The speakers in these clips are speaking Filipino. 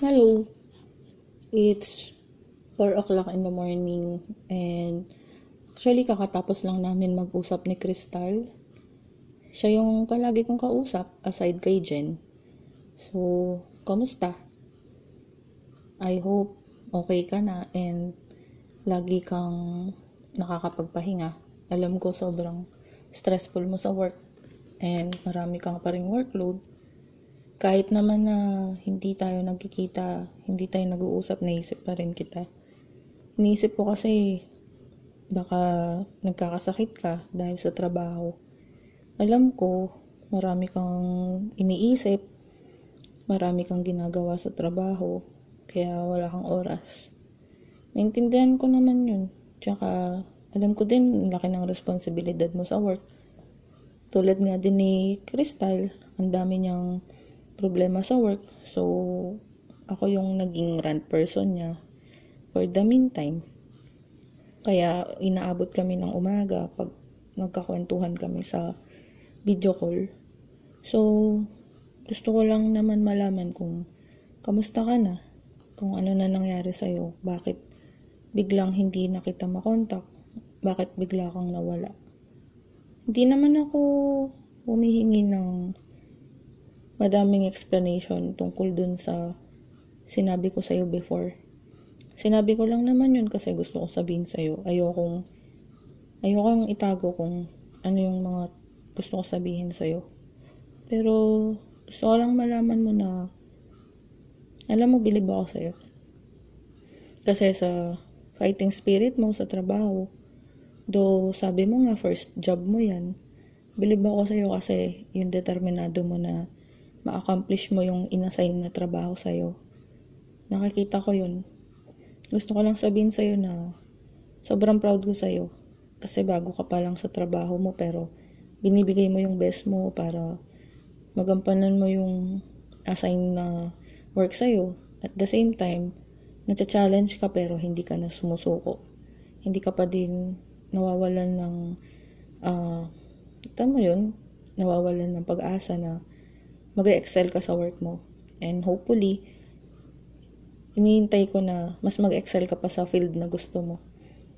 Hello. It's 4 o'clock in the morning and actually kakatapos lang namin mag-usap ni Crystal. Siya yung palagi kong kausap aside kay Jen. So, kamusta? I hope okay ka na and lagi kang nakakapagpahinga. Alam ko sobrang stressful mo sa work and marami kang pa ring workload kahit naman na hindi tayo nagkikita, hindi tayo nag-uusap, naisip pa rin kita. Iniisip ko kasi baka nagkakasakit ka dahil sa trabaho. Alam ko, marami kang iniisip, marami kang ginagawa sa trabaho, kaya wala kang oras. Naintindihan ko naman yun. Tsaka, alam ko din, laki ng responsibilidad mo sa work. Tulad nga din ni Crystal, ang dami niyang problema sa work. So, ako yung naging rant person niya for the meantime. Kaya inaabot kami ng umaga pag nagkakwentuhan kami sa video call. So, gusto ko lang naman malaman kung kamusta ka na, kung ano na nangyari sa'yo, bakit biglang hindi na kita makontak, bakit bigla kang nawala. Hindi naman ako humihingi ng madaming explanation tungkol dun sa sinabi ko sa'yo before. Sinabi ko lang naman yun kasi gusto kong sabihin sa'yo. Ayokong, ayokong itago kung ano yung mga gusto kong sabihin sa'yo. Pero, gusto ko lang malaman mo na, alam mo, bilib ako sa'yo. Kasi sa fighting spirit mo sa trabaho, do sabi mo nga, first job mo yan, bilib ako sa'yo kasi yung determinado mo na ma-accomplish mo yung inassign na trabaho sa'yo. Nakikita ko yun. Gusto ko lang sabihin sa'yo na sobrang proud ko sa'yo. Kasi bago ka pa lang sa trabaho mo pero binibigay mo yung best mo para magampanan mo yung assign na work sa'yo. At the same time, nacha-challenge ka pero hindi ka na sumusuko. Hindi ka pa din nawawalan ng uh, mo yun, nawawalan ng pag-asa na mag-excel ka sa work mo. And hopefully, iniintay ko na mas mag-excel ka pa sa field na gusto mo.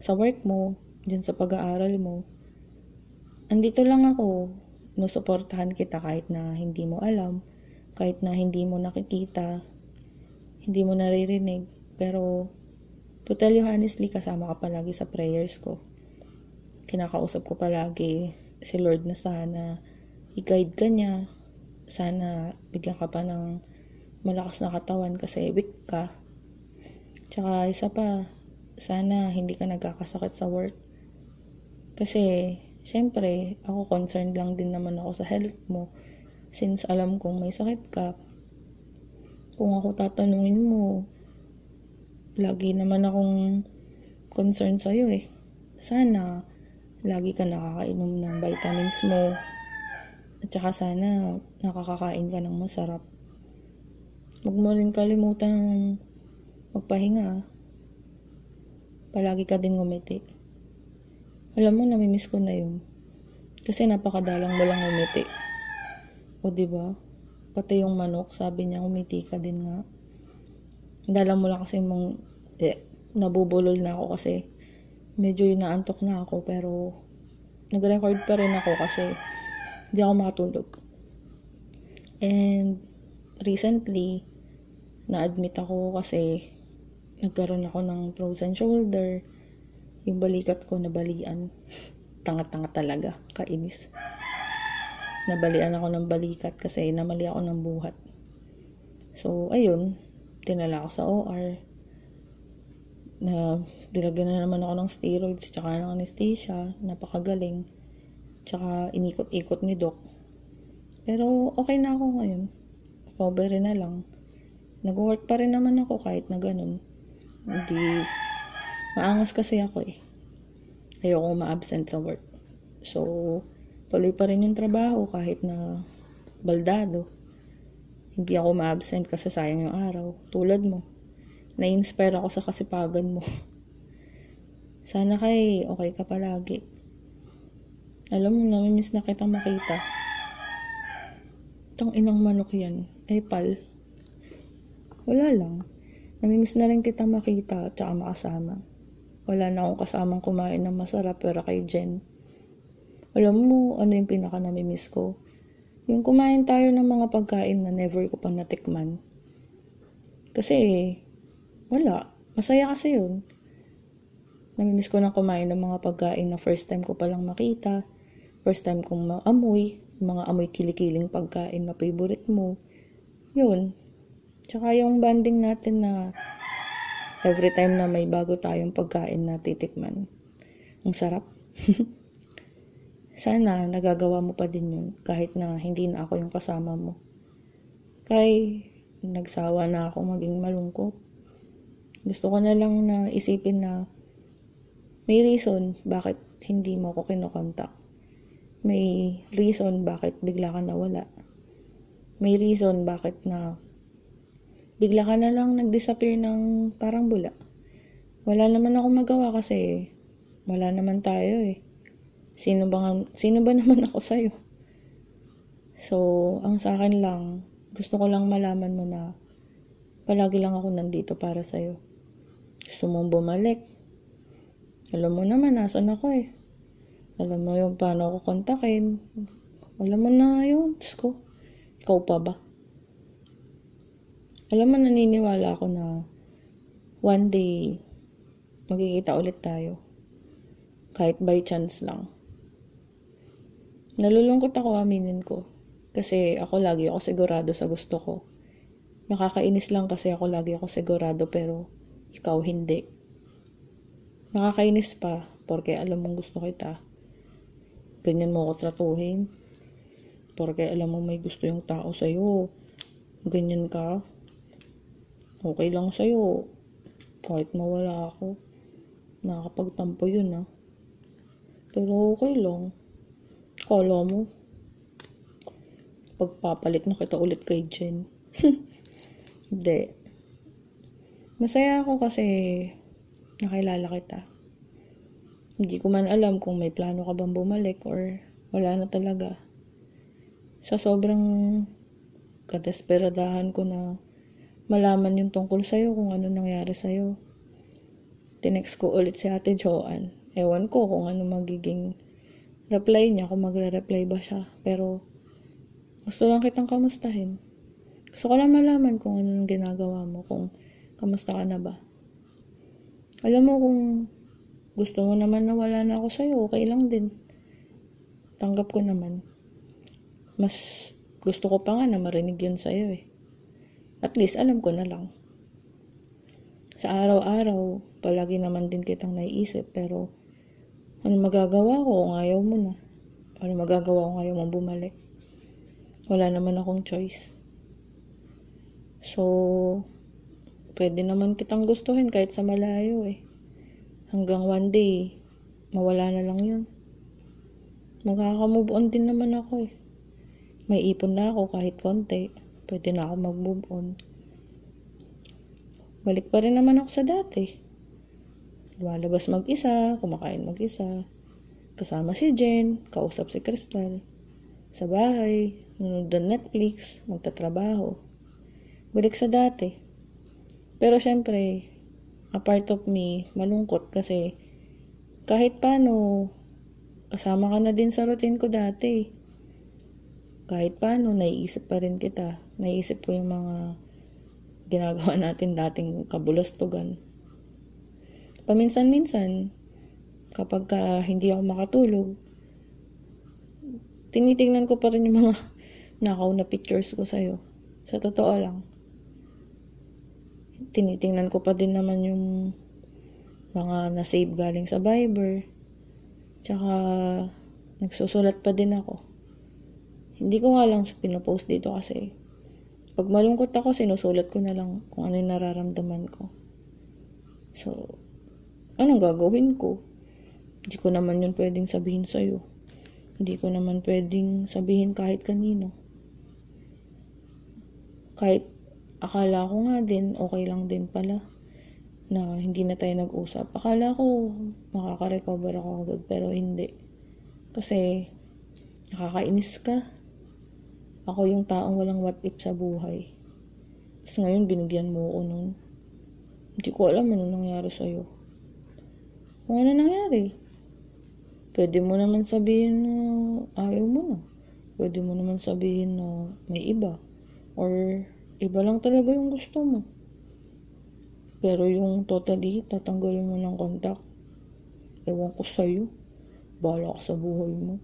Sa work mo, dyan sa pag-aaral mo. Andito lang ako, nusuportahan kita kahit na hindi mo alam, kahit na hindi mo nakikita, hindi mo naririnig, pero to tell you honestly, kasama ka palagi sa prayers ko. Kinakausap ko palagi si Lord na sana i-guide ka niya, sana bigyan ka pa ng malakas na katawan kasi weak ka. Tsaka isa pa, sana hindi ka nagkakasakit sa work. Kasi, syempre, ako concerned lang din naman ako sa health mo. Since alam kong may sakit ka, kung ako tatanungin mo, lagi naman akong concerned sa'yo eh. Sana, lagi ka nakakainom ng vitamins mo, at saka sana nakakakain ka ng masarap. Huwag mo rin kalimutan magpahinga. Palagi ka din ngumiti. Alam mo, namimiss ko na yun. Kasi napakadalang mo lang ngumiti. O ba diba? Pati yung manok, sabi niya, umiti ka din nga. Dala mo lang kasi mong, eh, nabubulol na ako kasi medyo inaantok na ako pero nag-record pa rin ako kasi hindi ako makatulog. And recently, na-admit ako kasi nagkaroon ako ng frozen shoulder. Yung balikat ko nabalian. Tanga-tanga talaga. Kainis. Nabalian ako ng balikat kasi namali ako ng buhat. So, ayun. Tinala ako sa OR. Na, dilagyan na naman ako ng steroids tsaka ng anesthesia. Napakagaling. Tsaka inikot-ikot ni Doc. Pero okay na ako ngayon. Recovery na lang. Nag-work pa rin naman ako kahit na ganun. Hindi, maangas kasi ako eh. Ayoko ma-absent sa work. So, tuloy pa rin yung trabaho kahit na baldado. Hindi ako ma-absent kasi sayang yung araw. Tulad mo. Na-inspire ako sa kasipagan mo. Sana kay okay ka palagi. Alam mo, namimiss na kita makita. Itong inang manok yan. Ay, pal. Wala lang. Namimiss na rin kita makita at saka makasama. Wala na akong kasamang kumain ng masarap pero kay Jen. Alam mo, ano yung pinaka namimiss ko? Yung kumain tayo ng mga pagkain na never ko pa natikman. Kasi, wala. Masaya kasi yun. Namimiss ko na kumain ng mga pagkain na first time ko palang makita. First time kong maamoy. Mga amoy kilikiling pagkain na favorite mo. Yun. Tsaka yung banding natin na every time na may bago tayong pagkain na titikman. Ang sarap. Sana nagagawa mo pa din yun kahit na hindi na ako yung kasama mo. Kay nagsawa na ako maging malungkot. Gusto ko na lang na isipin na may reason bakit hindi mo ako kinokontak. May reason bakit bigla ka nawala. May reason bakit na bigla ka na lang nag-disappear ng parang bula. Wala naman ako magawa kasi wala naman tayo eh. Sino ba, sino ba naman ako sa'yo? So, ang sa akin lang, gusto ko lang malaman mo na palagi lang ako nandito para sa'yo. Gusto mong bumalik. Alam mo naman, nasan ako eh. Alam mo yung paano ako kontakin. Alam mo na yun, Diyos ko. Ikaw pa ba? Alam mo, naniniwala ako na one day, magkikita ulit tayo. Kahit by chance lang. Nalulungkot ako, aminin ko. Kasi ako lagi ako sigurado sa gusto ko. Nakakainis lang kasi ako lagi ako sigurado pero ikaw hindi. Nakakainis pa porque alam mong gusto kita. Ganyan mo ako tratuhin. Porque alam mo may gusto yung tao sa'yo. Ganyan ka okay lang sa'yo. Kahit mawala ako. Nakakapagtampo yun ah. Pero okay lang. Kala mo. Pagpapalit na kita ulit kay Jen. Hindi. Masaya ako kasi nakilala kita. Hindi ko man alam kung may plano ka bang bumalik or wala na talaga. Sa sobrang kadesperadahan ko na malaman yung tungkol sa'yo, kung ano nangyari sa'yo. Tinext ko ulit si Ate Joanne. Ewan ko kung ano magiging reply niya, kung magre-reply ba siya. Pero, gusto lang kitang kamustahin. Gusto ko lang malaman kung ano nang ginagawa mo, kung kamusta ka na ba. Alam mo kung gusto mo naman na wala na ako sa'yo, okay lang din. Tanggap ko naman. Mas gusto ko pa nga na marinig yun sa'yo eh. At least alam ko na lang. Sa araw-araw, palagi naman din kitang naiisip pero ano magagawa ko kung ayaw mo na? Ano magagawa ko kung ayaw mong bumalik? Wala naman akong choice. So, pwede naman kitang gustuhin kahit sa malayo eh. Hanggang one day, mawala na lang yun. Magkaka-move on din naman ako eh. May ipon na ako kahit konti pwede na ako mag-move on. Balik pa rin naman ako sa dati. Lumalabas mag-isa, kumakain mag-isa. Kasama si Jen, kausap si Crystal. Sa bahay, nanonood ng Netflix, magtatrabaho. Balik sa dati. Pero syempre, a part of me, malungkot kasi kahit paano, kasama ka na din sa routine ko dati. Kahit paano, naiisip pa rin kita naisip ko yung mga ginagawa natin dating kabulastugan. Paminsan-minsan, kapag ka hindi ako makatulog, tinitingnan ko pa rin yung mga nakaw na pictures ko sa'yo. Sa totoo lang. Tinitingnan ko pa din naman yung mga na-save galing sa Viber. Tsaka, nagsusulat pa din ako. Hindi ko nga lang pinopost dito kasi pag malungkot ako, sinusulat ko na lang kung ano yung nararamdaman ko. So, anong gagawin ko? Hindi ko naman yun pwedeng sabihin sa'yo. Hindi ko naman pwedeng sabihin kahit kanino. Kahit akala ko nga din, okay lang din pala na hindi na tayo nag-usap. Akala ko makaka-recover ako agad, pero hindi. Kasi nakakainis ka ako yung taong walang what if sa buhay. Tapos ngayon, binigyan mo ako nun. Hindi ko alam ano nangyari sa'yo. Kung ano nangyari. Pwede mo naman sabihin na ayaw mo na. Pwede mo naman sabihin na may iba. Or iba lang talaga yung gusto mo. Pero yung totally, tatanggalin mo ng contact. Ewan ko sa'yo. Bahala ka sa buhay mo.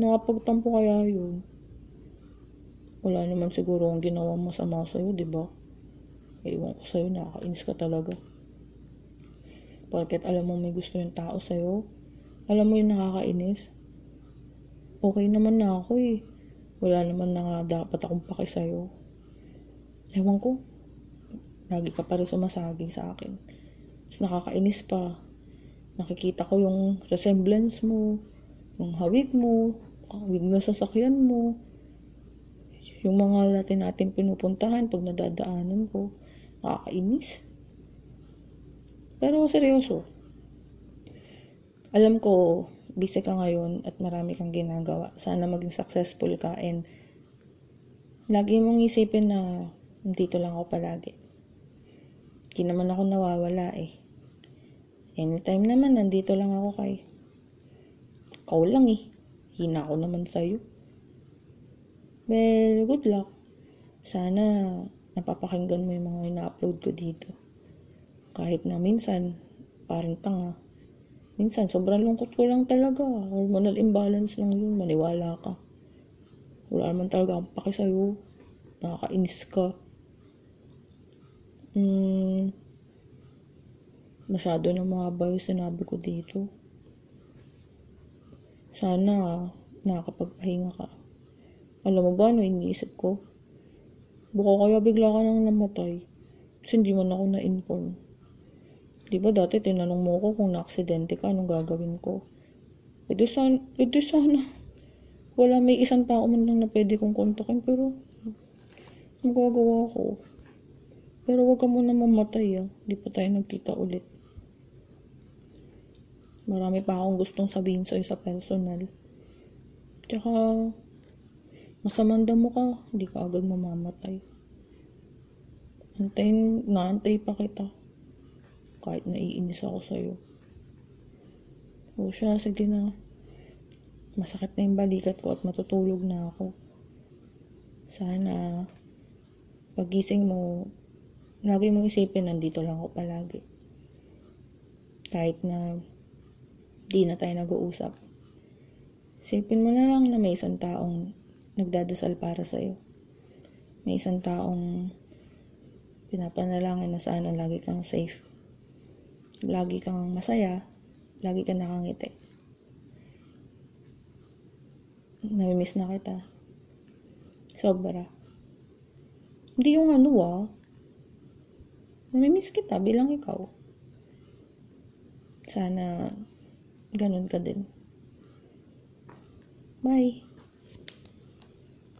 Nakapagtampo kaya yun. Wala naman siguro ang ginawa masama sa'yo, di ba? Ewan ko sa'yo, nakakainis ka talaga. Porket alam mo may gusto yung tao sa'yo, alam mo yung nakakainis. Okay naman na ako eh. Wala naman na nga dapat akong paki sa'yo. Ewan ko. Lagi ka pa rin sumasagi sa akin. Tapos nakakainis pa. Nakikita ko yung resemblance mo, yung hawig mo, hawig na sasakyan mo, yung mga natin natin pinupuntahan pag nadadaanan ko. Nakakainis. Pero seryoso. Alam ko, busy ka ngayon at marami kang ginagawa. Sana maging successful ka and lagi mong isipin na dito lang ako palagi. Hindi naman ako nawawala eh. Anytime naman, nandito lang ako kay. Ikaw lang eh. Hina ako naman sa'yo. Well, good luck. Sana napapakinggan mo yung mga ina-upload ko dito. Kahit na minsan, parang tanga. Minsan, sobrang lungkot ko lang talaga. Hormonal imbalance lang yun. Maniwala ka. Wala naman talaga akong paki sa'yo. Nakakainis ka. Hmm, masyado na mahaba yung sinabi ko dito. Sana nakakapagpahinga ka. Alam mo ba ano iniisip ko? Baka kaya bigla ka nang namatay. Kasi hindi mo na ako na-inform. Di ba dati tinanong mo ko kung na-aksidente ka, anong gagawin ko? E di sana, e di sana. Wala may isang tao man lang na pwede kong kontakin pero magagawa ko. Pero wag ka muna mamatay ah. Di pa tayo nagkita ulit. Marami pa akong gustong sabihin sa'yo sa personal. Tsaka, masamanda mo ka, hindi ka agad mamamatay. Antayin, naantay pa kita. Kahit naiinis ako sa'yo. O siya, sige na. Masakit na yung balikat ko at matutulog na ako. Sana, pagising mo, lagi mong isipin, nandito lang ako palagi. Kahit na di na tayo nag-uusap. Isipin mo na lang na may isang taong nagdadasal para sa'yo. May isang taong pinapanalangin na sana lagi kang safe. Lagi kang masaya. Lagi kang nakangiti. Namimiss na kita. Sobra. Hindi yung ano ah. Namimiss kita bilang ikaw. Sana ganun ka din. Bye.